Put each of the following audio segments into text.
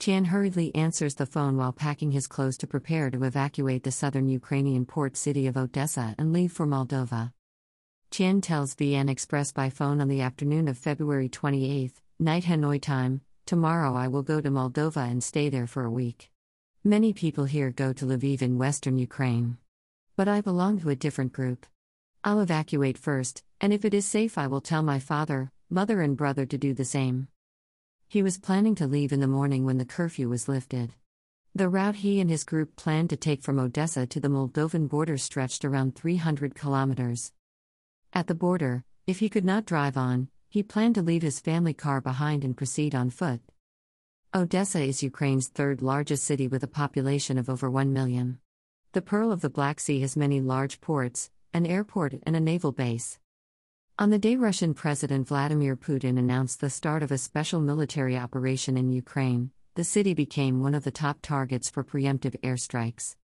Chan hurriedly answers the phone while packing his clothes to prepare to evacuate the southern Ukrainian port city of Odessa and leave for Moldova. Chan tells VN Express by phone on the afternoon of February 28, night Hanoi time, Tomorrow I will go to Moldova and stay there for a week. Many people here go to Lviv in western Ukraine. But I belong to a different group. I'll evacuate first, and if it is safe, I will tell my father, mother, and brother to do the same. He was planning to leave in the morning when the curfew was lifted. The route he and his group planned to take from Odessa to the Moldovan border stretched around 300 kilometers. At the border, if he could not drive on, he planned to leave his family car behind and proceed on foot. Odessa is Ukraine's third largest city with a population of over 1 million. The Pearl of the Black Sea has many large ports, an airport, and a naval base. On the day Russian President Vladimir Putin announced the start of a special military operation in Ukraine, the city became one of the top targets for preemptive airstrikes.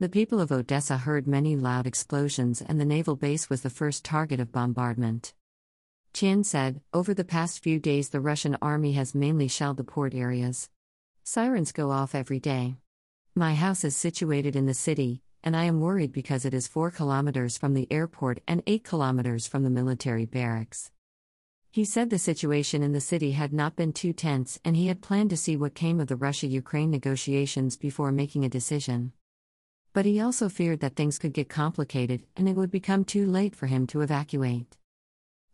The people of Odessa heard many loud explosions, and the naval base was the first target of bombardment. Chan said, Over the past few days, the Russian army has mainly shelled the port areas. Sirens go off every day. My house is situated in the city, and I am worried because it is 4 kilometers from the airport and 8 kilometers from the military barracks. He said the situation in the city had not been too tense and he had planned to see what came of the Russia Ukraine negotiations before making a decision. But he also feared that things could get complicated and it would become too late for him to evacuate.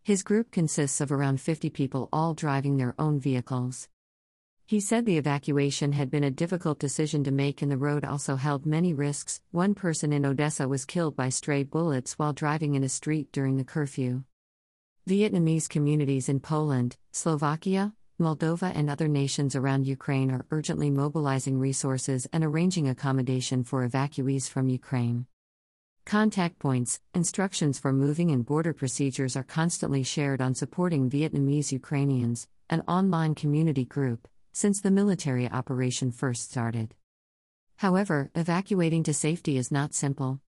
His group consists of around 50 people, all driving their own vehicles. He said the evacuation had been a difficult decision to make and the road also held many risks. One person in Odessa was killed by stray bullets while driving in a street during the curfew. Vietnamese communities in Poland, Slovakia, Moldova and other nations around Ukraine are urgently mobilizing resources and arranging accommodation for evacuees from Ukraine. Contact points, instructions for moving and border procedures are constantly shared on supporting Vietnamese Ukrainians, an online community group, since the military operation first started. However, evacuating to safety is not simple.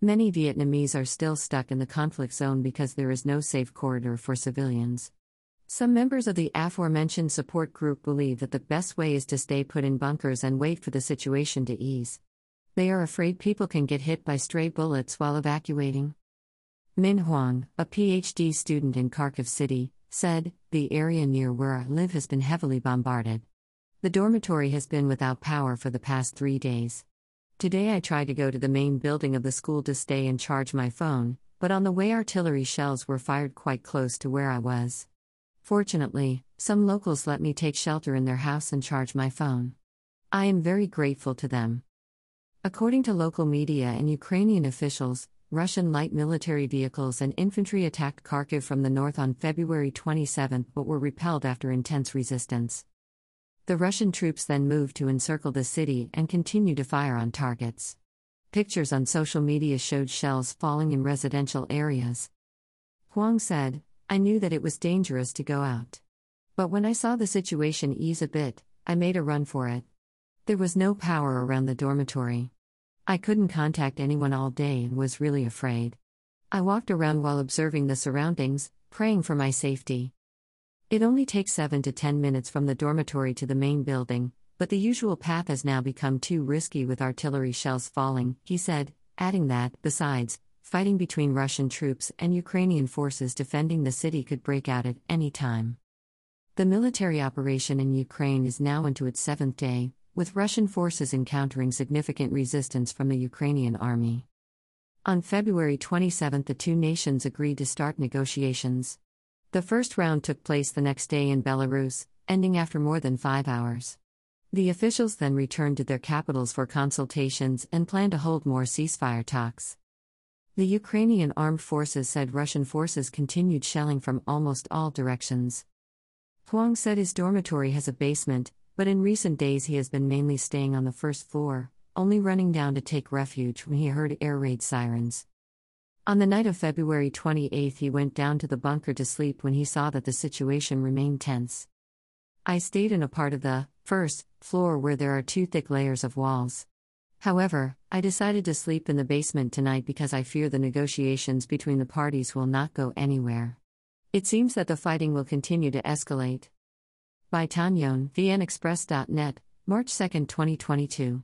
Many Vietnamese are still stuck in the conflict zone because there is no safe corridor for civilians. Some members of the aforementioned support group believe that the best way is to stay put in bunkers and wait for the situation to ease. They are afraid people can get hit by stray bullets while evacuating. Min Huang, a PhD student in Kharkiv City, said, The area near where I live has been heavily bombarded. The dormitory has been without power for the past three days. Today I tried to go to the main building of the school to stay and charge my phone, but on the way artillery shells were fired quite close to where I was. Fortunately, some locals let me take shelter in their house and charge my phone. I am very grateful to them. According to local media and Ukrainian officials, Russian light military vehicles and infantry attacked Kharkiv from the north on February 27 but were repelled after intense resistance. The Russian troops then moved to encircle the city and continue to fire on targets. Pictures on social media showed shells falling in residential areas. Huang said, I knew that it was dangerous to go out. But when I saw the situation ease a bit, I made a run for it. There was no power around the dormitory. I couldn't contact anyone all day and was really afraid. I walked around while observing the surroundings, praying for my safety. It only takes 7 to 10 minutes from the dormitory to the main building, but the usual path has now become too risky with artillery shells falling, he said, adding that, besides, fighting between Russian troops and Ukrainian forces defending the city could break out at any time. The military operation in Ukraine is now into its seventh day, with Russian forces encountering significant resistance from the Ukrainian army. On February 27, the two nations agreed to start negotiations. The first round took place the next day in Belarus, ending after more than five hours. The officials then returned to their capitals for consultations and plan to hold more ceasefire talks. The Ukrainian armed forces said Russian forces continued shelling from almost all directions. Huang said his dormitory has a basement, but in recent days he has been mainly staying on the first floor, only running down to take refuge when he heard air raid sirens. On the night of February 28, he went down to the bunker to sleep when he saw that the situation remained tense. I stayed in a part of the first floor where there are two thick layers of walls. However, I decided to sleep in the basement tonight because I fear the negotiations between the parties will not go anywhere. It seems that the fighting will continue to escalate. By Tanyon, VNExpress.net, March 2, 2022.